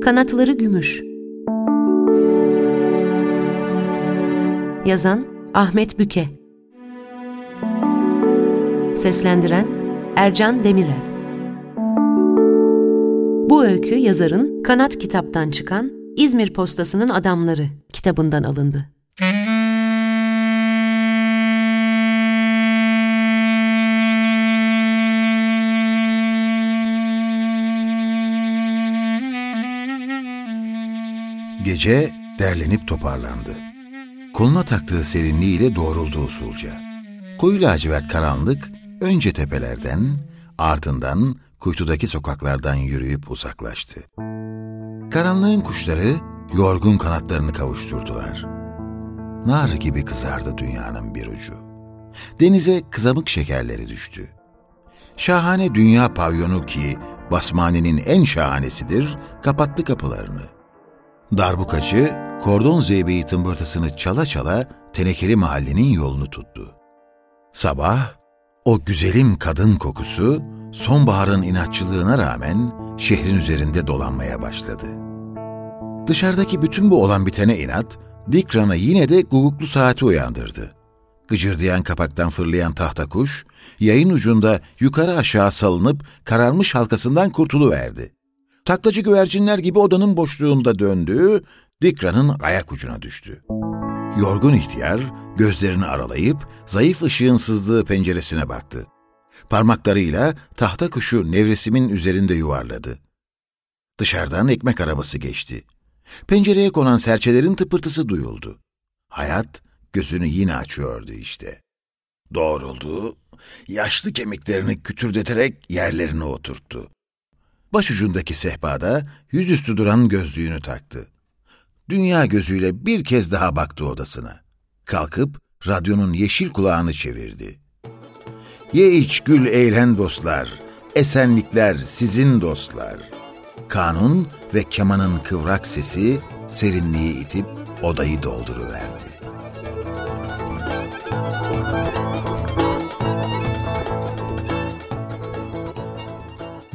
Kanatları Gümüş. Yazan Ahmet Büke. Seslendiren Ercan Demirel. Bu öykü yazarın Kanat kitaptan çıkan İzmir Postası'nın Adamları kitabından alındı. Gece derlenip toparlandı. Koluna taktığı serinliğiyle doğruldu usulca. Koyu lacivert karanlık önce tepelerden, ardından kuytudaki sokaklardan yürüyüp uzaklaştı. Karanlığın kuşları yorgun kanatlarını kavuşturdular. Nar gibi kızardı dünyanın bir ucu. Denize kızamık şekerleri düştü. Şahane dünya pavyonu ki Basmani'nin en şahanesidir, kapattı kapılarını. Darbukacı, kordon zeybeği tımbırtısını çala çala tenekeli mahallenin yolunu tuttu. Sabah, o güzelim kadın kokusu sonbaharın inatçılığına rağmen şehrin üzerinde dolanmaya başladı. Dışarıdaki bütün bu olan bitene inat, Dikran'a yine de guguklu saati uyandırdı. Gıcırdayan kapaktan fırlayan tahta kuş, yayın ucunda yukarı aşağı salınıp kararmış halkasından kurtuluverdi. Taklacı güvercinler gibi odanın boşluğunda döndü, Dikra'nın ayak ucuna düştü. Yorgun ihtiyar gözlerini aralayıp zayıf ışığın sızdığı penceresine baktı. Parmaklarıyla tahta kuşu nevresimin üzerinde yuvarladı. Dışarıdan ekmek arabası geçti. Pencereye konan serçelerin tıpırtısı duyuldu. Hayat gözünü yine açıyordu işte. Doğruldu, yaşlı kemiklerini kütürdeterek yerlerine oturttu. Başucundaki sehpada yüzüstü duran gözlüğünü taktı. Dünya gözüyle bir kez daha baktı odasına. Kalkıp radyonun yeşil kulağını çevirdi. Ye iç gül eğlen dostlar, esenlikler sizin dostlar. Kanun ve kemanın kıvrak sesi serinliği itip odayı dolduruverdi.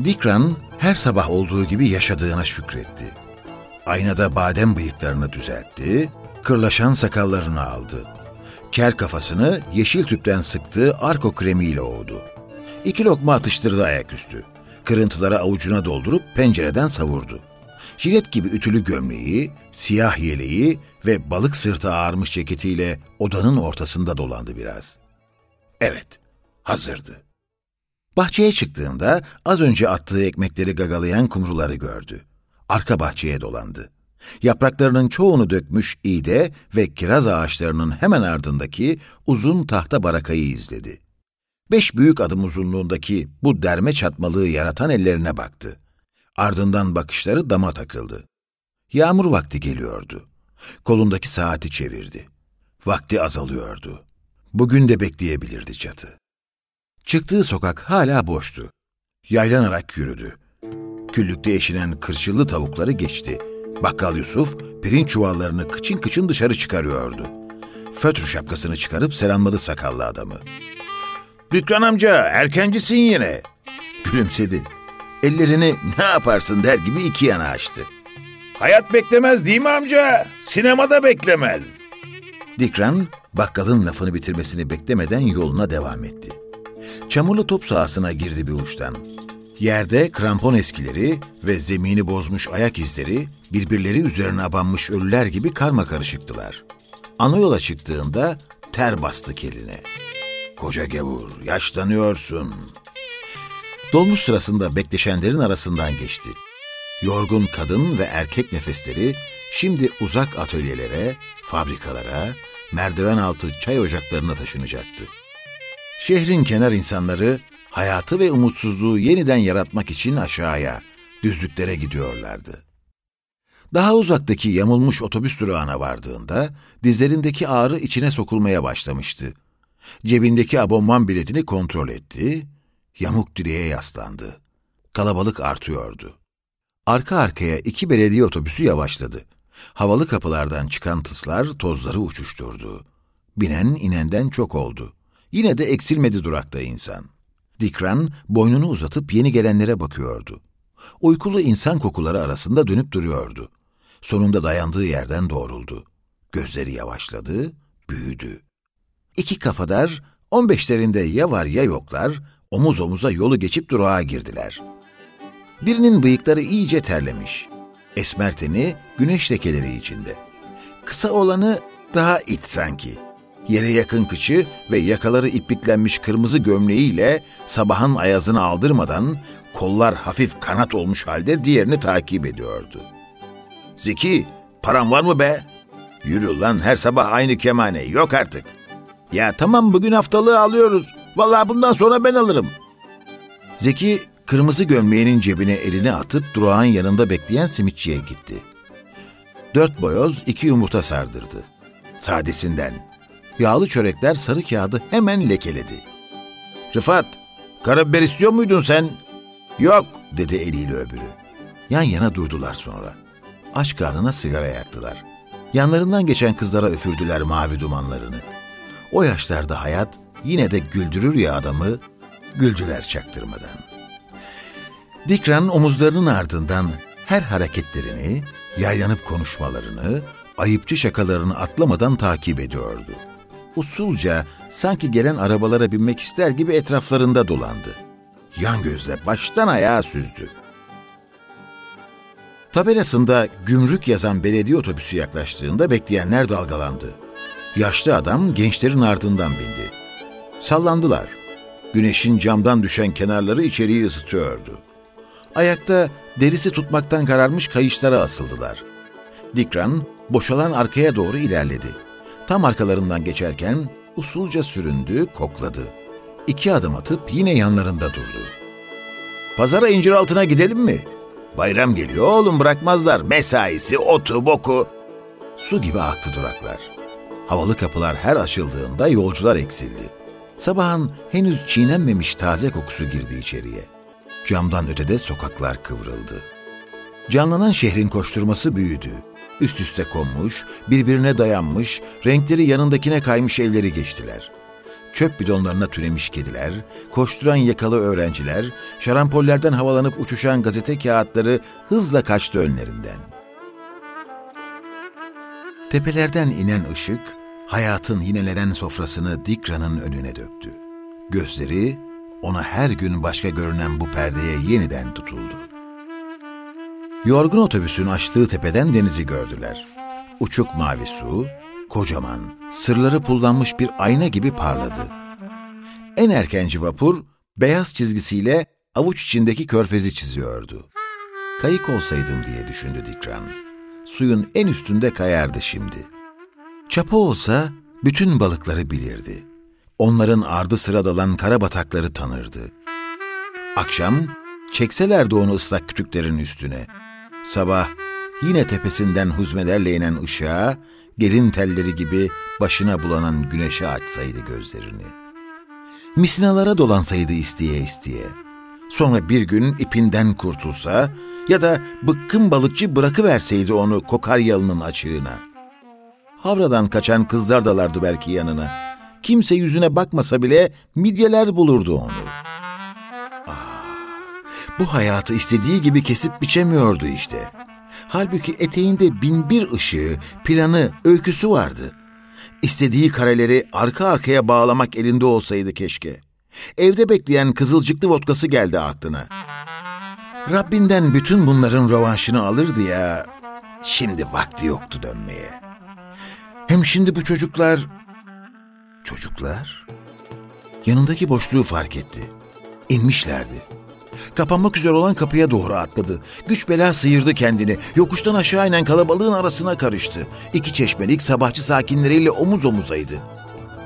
Dikran her sabah olduğu gibi yaşadığına şükretti. Aynada badem bıyıklarını düzeltti, kırlaşan sakallarını aldı. Kel kafasını yeşil tüpten sıktığı arko kremiyle ovdu. İki lokma atıştırdı ayaküstü. Kırıntıları avucuna doldurup pencereden savurdu. Jilet gibi ütülü gömleği, siyah yeleği ve balık sırtı ağarmış ceketiyle odanın ortasında dolandı biraz. Evet, hazırdı. Bahçeye çıktığında az önce attığı ekmekleri gagalayan kumruları gördü. Arka bahçeye dolandı. Yapraklarının çoğunu dökmüş iğde ve kiraz ağaçlarının hemen ardındaki uzun tahta barakayı izledi. Beş büyük adım uzunluğundaki bu derme çatmalığı yaratan ellerine baktı. Ardından bakışları dama takıldı. Yağmur vakti geliyordu. Kolundaki saati çevirdi. Vakti azalıyordu. Bugün de bekleyebilirdi çatı. Çıktığı sokak hala boştu. Yaylanarak yürüdü. Küllükte eşinen kırçıllı tavukları geçti. Bakkal Yusuf pirinç çuvallarını kıçın kıçın dışarı çıkarıyordu. Fötr şapkasını çıkarıp selamladı sakallı adamı. Dükran amca erkencisin yine. Gülümsedi. Ellerini ne yaparsın der gibi iki yana açtı. Hayat beklemez değil mi amca? Sinemada beklemez. Dikran bakkalın lafını bitirmesini beklemeden yoluna devam etti. Çamurlu top sahasına girdi bir uçtan. Yerde krampon eskileri ve zemini bozmuş ayak izleri birbirleri üzerine abanmış ölüler gibi karma karışıktılar. Ana yola çıktığında ter bastı keline. Koca gevur, yaşlanıyorsun. Dolmuş sırasında bekleşenlerin arasından geçti. Yorgun kadın ve erkek nefesleri şimdi uzak atölyelere, fabrikalara, merdiven altı çay ocaklarına taşınacaktı. Şehrin kenar insanları hayatı ve umutsuzluğu yeniden yaratmak için aşağıya, düzlüklere gidiyorlardı. Daha uzaktaki yamulmuş otobüs durağına vardığında dizlerindeki ağrı içine sokulmaya başlamıştı. Cebindeki abonman biletini kontrol etti, yamuk direğe yaslandı. Kalabalık artıyordu. Arka arkaya iki belediye otobüsü yavaşladı. Havalı kapılardan çıkan tıslar tozları uçuşturdu. Binen inenden çok oldu. Yine de eksilmedi durakta insan. Dikran boynunu uzatıp yeni gelenlere bakıyordu. Uykulu insan kokuları arasında dönüp duruyordu. Sonunda dayandığı yerden doğruldu. Gözleri yavaşladı, büyüdü. İki kafadar, on beşlerinde ya var ya yoklar, omuz omuza yolu geçip durağa girdiler. Birinin bıyıkları iyice terlemiş. Esmer teni güneş lekeleri içinde. Kısa olanı daha it sanki. Yere yakın kıçı ve yakaları ipliklenmiş kırmızı gömleğiyle sabahın ayazını aldırmadan kollar hafif kanat olmuş halde diğerini takip ediyordu. Zeki, param var mı be? Yürü lan her sabah aynı kemane, yok artık. Ya tamam bugün haftalığı alıyoruz. Vallahi bundan sonra ben alırım. Zeki kırmızı gömleğinin cebine elini atıp durağın yanında bekleyen simitçiye gitti. Dört boyoz iki yumurta sardırdı. Sadesinden. Yağlı çörekler sarı kağıdı hemen lekeledi. Rıfat, karabiber istiyor muydun sen? Yok, dedi eliyle öbürü. Yan yana durdular sonra. Aç karnına sigara yaktılar. Yanlarından geçen kızlara üfürdüler mavi dumanlarını. O yaşlarda hayat yine de güldürür ya adamı, güldüler çaktırmadan. Dikran omuzlarının ardından her hareketlerini, yaylanıp konuşmalarını, ayıpçı şakalarını atlamadan takip ediyordu. Usulca sanki gelen arabalara binmek ister gibi etraflarında dolandı. Yan gözle baştan ayağa süzdü. Tabelasında gümrük yazan belediye otobüsü yaklaştığında bekleyenler dalgalandı. Yaşlı adam gençlerin ardından bindi. Sallandılar. Güneşin camdan düşen kenarları içeriği ısıtıyordu. Ayakta derisi tutmaktan kararmış kayışlara asıldılar. Dikran boşalan arkaya doğru ilerledi. Tam arkalarından geçerken usulca süründü, kokladı. İki adım atıp yine yanlarında durdu. Pazara incir altına gidelim mi? Bayram geliyor oğlum bırakmazlar. Mesaisi, otu, boku. Su gibi aktı duraklar. Havalı kapılar her açıldığında yolcular eksildi. Sabahın henüz çiğnenmemiş taze kokusu girdi içeriye. Camdan ötede sokaklar kıvrıldı. Canlanan şehrin koşturması büyüdü. Üst üste konmuş, birbirine dayanmış, renkleri yanındakine kaymış evleri geçtiler. Çöp bidonlarına tünemiş kediler, koşturan yakalı öğrenciler, şarampollerden havalanıp uçuşan gazete kağıtları hızla kaçtı önlerinden. Tepelerden inen ışık, hayatın yinelenen sofrasını Dikra'nın önüne döktü. Gözleri ona her gün başka görünen bu perdeye yeniden tutuldu. Yorgun otobüsün açtığı tepeden denizi gördüler. Uçuk mavi su, kocaman, sırları pullanmış bir ayna gibi parladı. En erkenci vapur, beyaz çizgisiyle avuç içindeki körfezi çiziyordu. Kayık olsaydım diye düşündü Dikran. Suyun en üstünde kayardı şimdi. Çapa olsa bütün balıkları bilirdi. Onların ardı sıra dalan kara batakları tanırdı. Akşam çekselerdi onu ıslak kütüklerin üstüne. Sabah yine tepesinden huzmelerle inen ışığa, gelin telleri gibi başına bulanan güneşe açsaydı gözlerini. Misinalara dolansaydı isteye isteye. Sonra bir gün ipinden kurtulsa ya da bıkkın balıkçı bırakıverseydi onu kokaryalının açığına. Havradan kaçan kızlar dalardı belki yanına. Kimse yüzüne bakmasa bile midyeler bulurdu onu. Bu hayatı istediği gibi kesip biçemiyordu işte. Halbuki eteğinde bin bir ışığı, planı, öyküsü vardı. İstediği kareleri arka arkaya bağlamak elinde olsaydı keşke. Evde bekleyen kızılcıklı vodkası geldi aklına. Rabbinden bütün bunların rövanşını alırdı ya. Şimdi vakti yoktu dönmeye. Hem şimdi bu çocuklar... Çocuklar? Yanındaki boşluğu fark etti. İnmişlerdi. Kapanmak üzere olan kapıya doğru atladı. Güç bela sıyırdı kendini. Yokuştan aşağı inen kalabalığın arasına karıştı. İki çeşmelik sabahçı sakinleriyle omuz omuzaydı.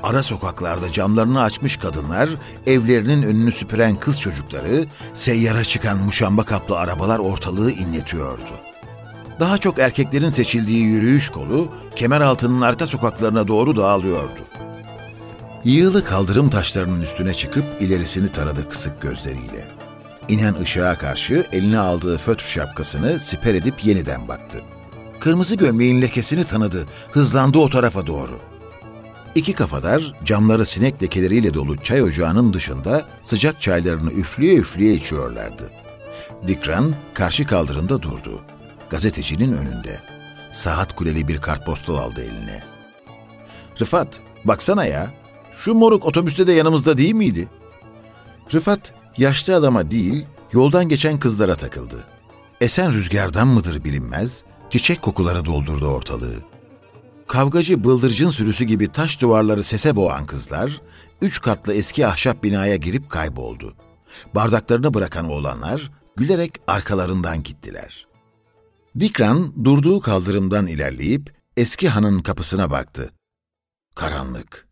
Ara sokaklarda camlarını açmış kadınlar, evlerinin önünü süpüren kız çocukları, seyyara çıkan muşamba kaplı arabalar ortalığı inletiyordu. Daha çok erkeklerin seçildiği yürüyüş kolu, kemer altının arka sokaklarına doğru dağılıyordu. Yığılı kaldırım taşlarının üstüne çıkıp ilerisini taradı kısık gözleriyle. İnen ışığa karşı eline aldığı fötr şapkasını siper edip yeniden baktı. Kırmızı gömleğin lekesini tanıdı, hızlandı o tarafa doğru. İki kafadar camları sinek lekeleriyle dolu çay ocağının dışında sıcak çaylarını üflüye üflüye içiyorlardı. Dikran karşı kaldırımda durdu. Gazetecinin önünde. Saat kuleli bir kartpostal aldı eline. Rıfat, baksana ya. Şu moruk otobüste de yanımızda değil miydi? Rıfat, yaşlı adama değil, yoldan geçen kızlara takıldı. Esen rüzgardan mıdır bilinmez, çiçek kokuları doldurdu ortalığı. Kavgacı bıldırcın sürüsü gibi taş duvarları sese boğan kızlar, üç katlı eski ahşap binaya girip kayboldu. Bardaklarını bırakan oğlanlar gülerek arkalarından gittiler. Dikran durduğu kaldırımdan ilerleyip eski hanın kapısına baktı. Karanlık.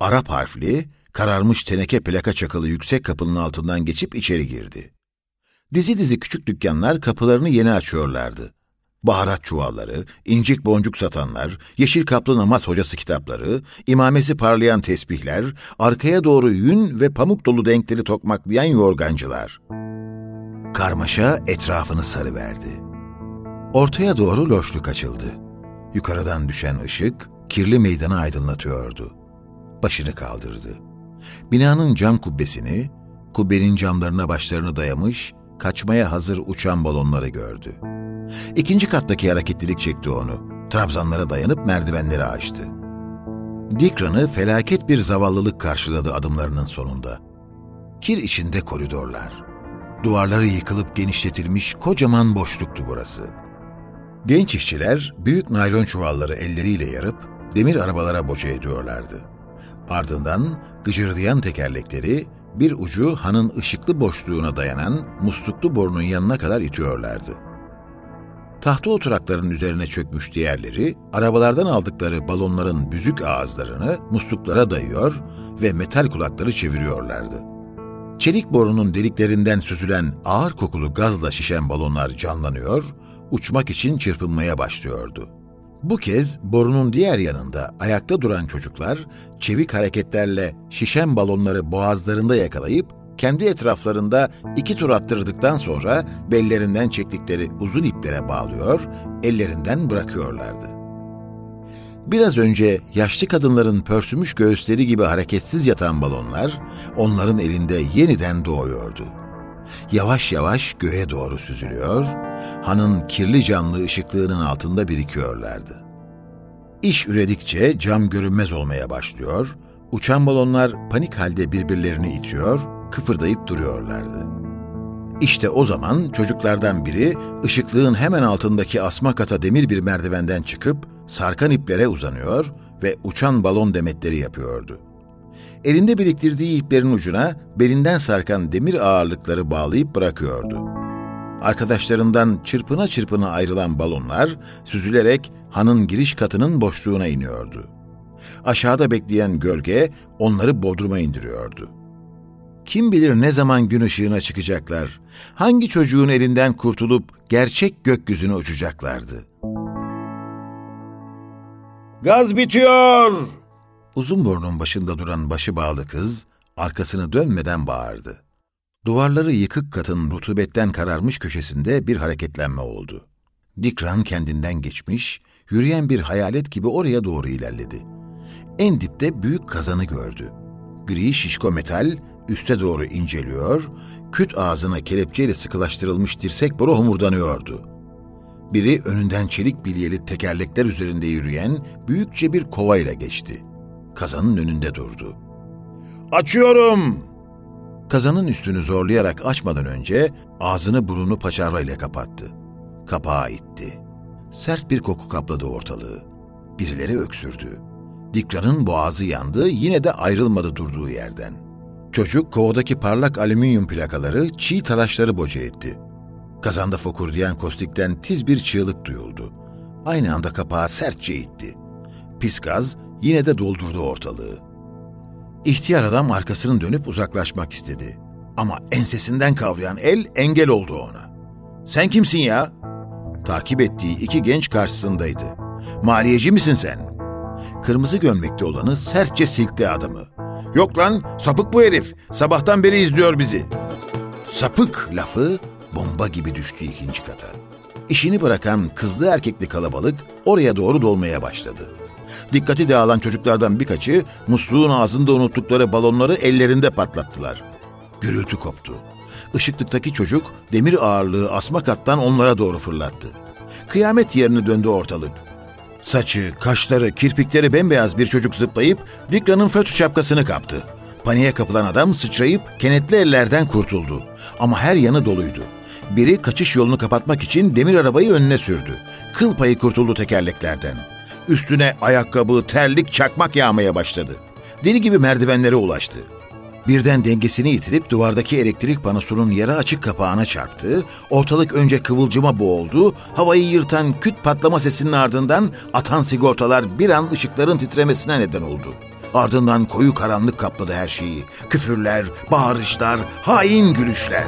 Arap harfli, kararmış teneke plaka çakılı yüksek kapının altından geçip içeri girdi. Dizi dizi küçük dükkanlar kapılarını yeni açıyorlardı. Baharat çuvalları, incik boncuk satanlar, yeşil kaplı namaz hocası kitapları, imamesi parlayan tesbihler, arkaya doğru yün ve pamuk dolu denkleri tokmaklayan yorgancılar. Karmaşa etrafını sarıverdi. Ortaya doğru loşluk açıldı. Yukarıdan düşen ışık, kirli meydanı aydınlatıyordu. Başını kaldırdı. Binanın cam kubbesini, kubbenin camlarına başlarını dayamış, kaçmaya hazır uçan balonları gördü. İkinci kattaki hareketlilik çekti onu. Trabzanlara dayanıp merdivenleri açtı. Dikran'ı felaket bir zavallılık karşıladı adımlarının sonunda. Kir içinde koridorlar. Duvarları yıkılıp genişletilmiş kocaman boşluktu burası. Genç işçiler büyük naylon çuvalları elleriyle yarıp demir arabalara boca ediyorlardı. Ardından gıcırdayan tekerlekleri bir ucu hanın ışıklı boşluğuna dayanan musluklu borunun yanına kadar itiyorlardı. Tahta oturakların üzerine çökmüş diğerleri, arabalardan aldıkları balonların büzük ağızlarını musluklara dayıyor ve metal kulakları çeviriyorlardı. Çelik borunun deliklerinden süzülen ağır kokulu gazla şişen balonlar canlanıyor, uçmak için çırpınmaya başlıyordu. Bu kez borunun diğer yanında ayakta duran çocuklar çevik hareketlerle şişen balonları boğazlarında yakalayıp kendi etraflarında iki tur attırdıktan sonra bellerinden çektikleri uzun iplere bağlıyor, ellerinden bırakıyorlardı. Biraz önce yaşlı kadınların pörsümüş göğüsleri gibi hareketsiz yatan balonlar onların elinde yeniden doğuyordu. Yavaş yavaş göğe doğru süzülüyor, hanın kirli canlı ışıklığının altında birikiyorlardı. İş üredikçe cam görünmez olmaya başlıyor, uçan balonlar panik halde birbirlerini itiyor, kıpırdayıp duruyorlardı. İşte o zaman çocuklardan biri ışıklığın hemen altındaki asma kata demir bir merdivenden çıkıp sarkan iplere uzanıyor ve uçan balon demetleri yapıyordu. Elinde biriktirdiği iplerin ucuna belinden sarkan demir ağırlıkları bağlayıp bırakıyordu. Arkadaşlarından çırpına çırpına ayrılan balonlar süzülerek hanın giriş katının boşluğuna iniyordu. Aşağıda bekleyen gölge onları bodruma indiriyordu. Kim bilir ne zaman gün ışığına çıkacaklar, hangi çocuğun elinden kurtulup gerçek gökyüzüne uçacaklardı. Gaz bitiyor! Uzun burnun başında duran başı bağlı kız, arkasını dönmeden bağırdı. Duvarları yıkık katın rutubetten kararmış köşesinde bir hareketlenme oldu. Dikran kendinden geçmiş, yürüyen bir hayalet gibi oraya doğru ilerledi. En dipte büyük kazanı gördü. Gri şişko metal üste doğru inceliyor, küt ağzına kelepçeyle sıkılaştırılmış dirsek boru homurdanıyordu. Biri önünden çelik bilyeli tekerlekler üzerinde yürüyen büyükçe bir kovayla geçti. Kazanın önünde durdu. Açıyorum! Kazanın üstünü zorlayarak açmadan önce ağzını burnunu paçavrayla kapattı. Kapağı itti. Sert bir koku kapladı ortalığı. Birileri öksürdü. Dikran'ın boğazı yandı, yine de ayrılmadı durduğu yerden. Çocuk kovadaki parlak alüminyum plakaları, çiğ talaşları boca etti. Kazanda fokurdayan kostikten tiz bir çığlık duyuldu. Aynı anda kapağı sertçe itti. Pis gaz yine de doldurdu ortalığı. İhtiyar adam arkasını dönüp uzaklaşmak istedi. Ama ensesinden kavrayan el engel oldu ona. Sen kimsin ya? Takip ettiği iki genç karşısındaydı. Maliyeci misin sen? Kırmızı gömlekli olanı sertçe silkti adamı. Yok lan sapık bu herif. Sabahtan beri izliyor bizi. Sapık lafı bomba gibi düştü ikinci kata. İşini bırakan kızlı erkekli kalabalık oraya doğru dolmaya başladı. Dikkati dağılan çocuklardan birkaçı musluğun ağzında unuttukları balonları ellerinde patlattılar. Gürültü koptu. Işıklıktaki çocuk demir ağırlığı asma kattan onlara doğru fırlattı. Kıyamet yerine döndü ortalık. Saçı, kaşları, kirpikleri bembeyaz bir çocuk zıplayıp Dikra'nın fötr şapkasını kaptı. Paniğe kapılan adam sıçrayıp kenetli ellerden kurtuldu. Ama her yanı doluydu. Biri kaçış yolunu kapatmak için demir arabayı önüne sürdü. Kıl payı kurtuldu tekerleklerden. Üstüne ayakkabı, terlik, çakmak yağmaya başladı. Deli gibi merdivenlere ulaştı. Birden dengesini yitirip duvardaki elektrik panosunun yarı açık kapağına çarptı. Ortalık önce kıvılcıma boğuldu. Havayı yırtan küt patlama sesinin ardından atan sigortalar bir an ışıkların titremesine neden oldu. Ardından koyu karanlık kapladı her şeyi. Küfürler, bağırışlar, hain gülüşler.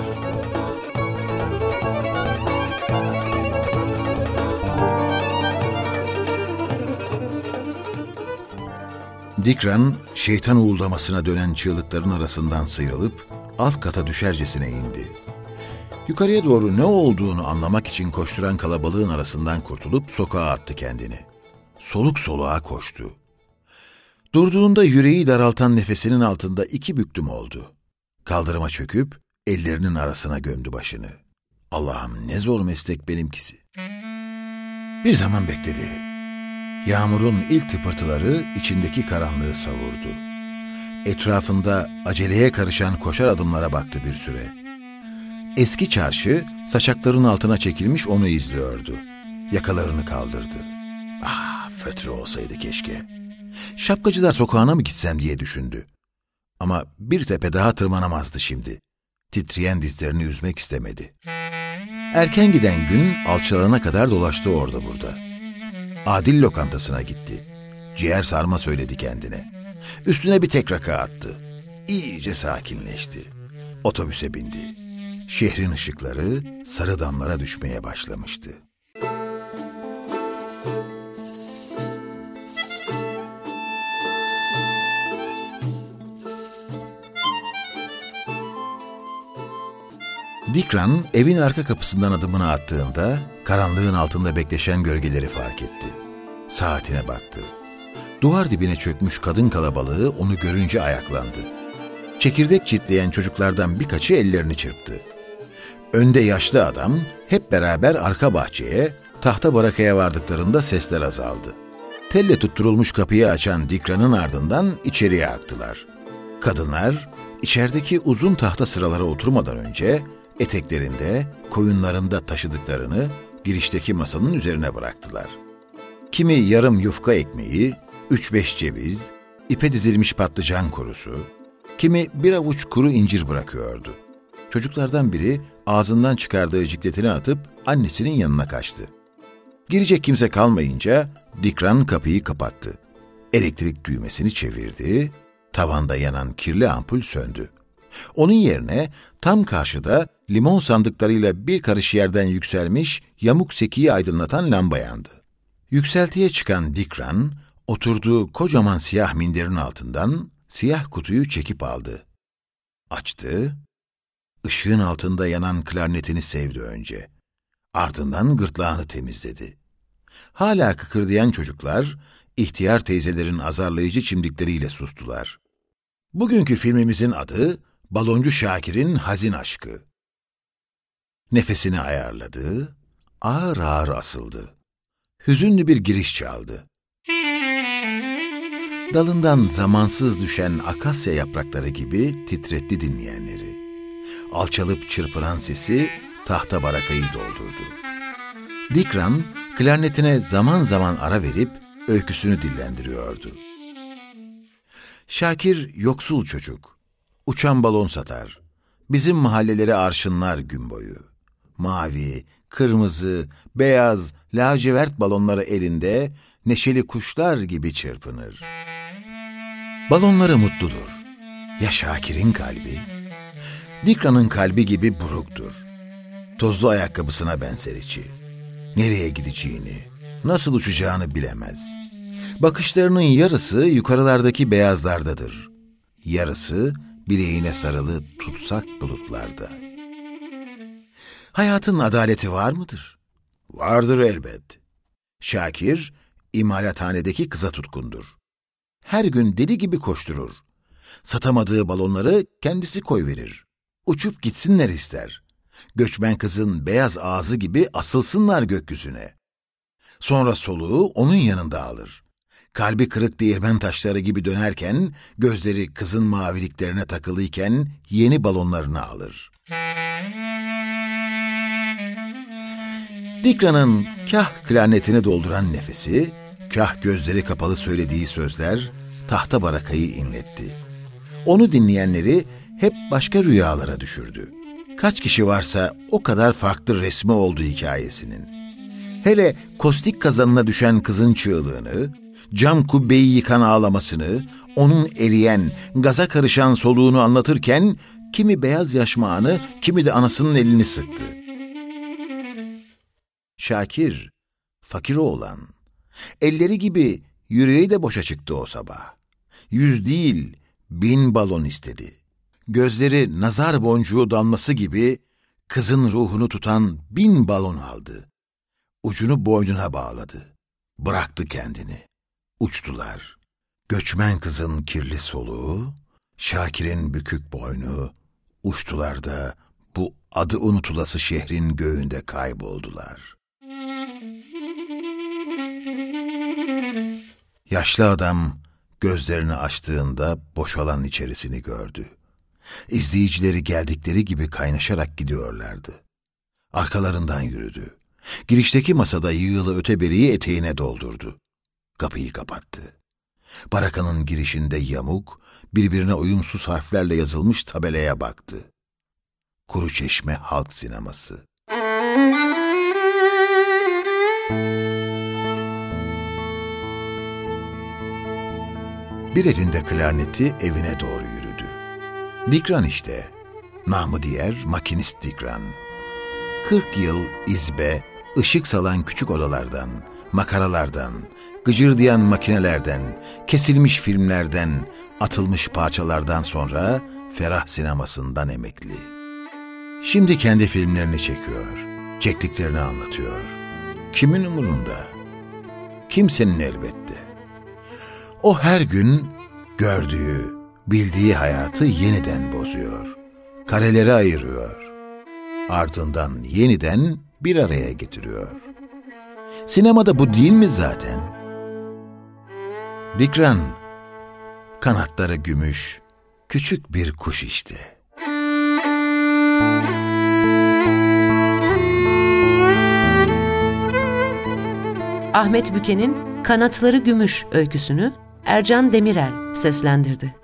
Dikran, şeytan uğuldamasına dönen çığlıkların arasından sıyrılıp alt kata düşercesine indi. Yukarıya doğru ne olduğunu anlamak için koşturan kalabalığın arasından kurtulup sokağa attı kendini. Soluk soluğa koştu. Durduğunda yüreği daraltan nefesinin altında iki büktüm oldu. Kaldırıma çöküp ellerinin arasına gömdü başını. Allah'ım ne zor meslek benimkisi. Bir zaman bekledi. Yağmurun ilk tıpırtıları içindeki karanlığı savurdu. Etrafında aceleye karışan koşar adımlara baktı bir süre. Eski çarşı saçakların altına çekilmiş onu izliyordu. Yakalarını kaldırdı. Ah, fötre olsaydı keşke. Şapkacılar sokağına mı gitsem diye düşündü. Ama bir tepe daha tırmanamazdı şimdi. Titreyen dizlerini üzmek istemedi. Erken giden gün alçalana kadar dolaştı orada burada. Adil lokantasına gitti. Ciğer sarma söyledi kendine. Üstüne bir tek raka attı. İyice sakinleşti. Otobüse bindi. Şehrin ışıkları sarı damlara düşmeye başlamıştı. Dikran evin arka kapısından adımını attığında karanlığın altında bekleşen gölgeleri fark etti. Saatine baktı. Duvar dibine çökmüş kadın kalabalığı onu görünce ayaklandı. Çekirdek çitleyen çocuklardan birkaçı ellerini çırptı. Önde yaşlı adam hep beraber arka bahçeye, tahta barakaya vardıklarında sesler azaldı. Telle tutturulmuş kapıyı açan Dikran'ın ardından içeriye aktılar. Kadınlar içerideki uzun tahta sıralara oturmadan önce eteklerinde, koyunlarında taşıdıklarını girişteki masanın üzerine bıraktılar. Kimi yarım yufka ekmeği, üç beş ceviz, ipe dizilmiş patlıcan kurusu, kimi bir avuç kuru incir bırakıyordu. Çocuklardan biri ağzından çıkardığı cikletini atıp annesinin yanına kaçtı. Girecek kimse kalmayınca Dikran kapıyı kapattı. Elektrik düğmesini çevirdi, tavanda yanan kirli ampul söndü. Onun yerine tam karşıda limon sandıklarıyla bir karış yerden yükselmiş yamuk sekiyi aydınlatan lamba yandı. Yükseltiye çıkan Dikran, oturduğu kocaman siyah minderin altından siyah kutuyu çekip aldı. Açtı, ışığın altında yanan klarnetini sevdi önce. Ardından gırtlağını temizledi. Hala kıkırdayan çocuklar, ihtiyar teyzelerin azarlayıcı çimdikleriyle sustular. Bugünkü filmimizin adı Baloncu Şakir'in Hazin Aşkı. Nefesini ayarladı, ağır ağır asıldı. Hüzünlü bir giriş çaldı. Dalından zamansız düşen akasya yaprakları gibi titretti dinleyenleri. Alçalıp çırpınan sesi tahta barakayı doldurdu. Dikran, klarnetine zaman zaman ara verip öyküsünü dillendiriyordu. Şakir yoksul çocuk. Uçan balon satar. Bizim mahalleleri arşınlar gün boyu mavi, kırmızı, beyaz, lacivert balonları elinde neşeli kuşlar gibi çırpınır. Balonları mutludur. Ya Şakir'in kalbi? Dikra'nın kalbi gibi buruktur. Tozlu ayakkabısına benzer içi. Nereye gideceğini, nasıl uçacağını bilemez. Bakışlarının yarısı yukarılardaki beyazlardadır. Yarısı bileğine sarılı tutsak bulutlarda.'' Hayatın adaleti var mıdır? Vardır elbet. Şakir, imalathanedeki kıza tutkundur. Her gün deli gibi koşturur. Satamadığı balonları kendisi koyverir. Uçup gitsinler ister. Göçmen kızın beyaz ağzı gibi asılsınlar gökyüzüne. Sonra soluğu onun yanında alır. Kalbi kırık değirmen taşları gibi dönerken, gözleri kızın maviliklerine takılıyken yeni balonlarını alır. Dikra'nın kah klarnetini dolduran nefesi, kah gözleri kapalı söylediği sözler tahta barakayı inletti. Onu dinleyenleri hep başka rüyalara düşürdü. Kaç kişi varsa o kadar farklı resmi oldu hikayesinin. Hele kostik kazanına düşen kızın çığlığını, cam kubbeyi yıkan ağlamasını, onun eriyen, gaza karışan soluğunu anlatırken kimi beyaz yaşmağını, kimi de anasının elini sıktı. Şakir, fakir oğlan. Elleri gibi yüreği de boşa çıktı o sabah. Yüz değil, bin balon istedi. Gözleri nazar boncuğu damlası gibi kızın ruhunu tutan bin balon aldı. Ucunu boynuna bağladı. Bıraktı kendini. Uçtular. Göçmen kızın kirli soluğu, Şakir'in bükük boynu, uçtular da bu adı unutulası şehrin göğünde kayboldular. Yaşlı adam gözlerini açtığında boşalan içerisini gördü. İzleyicileri geldikleri gibi kaynaşarak gidiyorlardı. Arkalarından yürüdü. Girişteki masada yığılı öteberiyi eteğine doldurdu. Kapıyı kapattı. Barakanın girişinde yamuk, birbirine uyumsuz harflerle yazılmış tabelaya baktı. Kuru Çeşme Halk Sineması. Bir elinde klarneti evine doğru yürüdü. Dikran işte. Namı diğer makinist Dikran. Kırk yıl izbe, ışık salan küçük odalardan, makaralardan, gıcırdayan makinelerden, kesilmiş filmlerden, atılmış parçalardan sonra ferah sinemasından emekli. Şimdi kendi filmlerini çekiyor, çektiklerini anlatıyor. Kimin umurunda? Kimsenin elbette. O her gün gördüğü, bildiği hayatı yeniden bozuyor. Kareleri ayırıyor. Ardından yeniden bir araya getiriyor. Sinemada bu değil mi zaten? Dikran, kanatları gümüş, küçük bir kuş işte. Ahmet Büke'nin Kanatları Gümüş öyküsünü Ercan Demirel seslendirdi.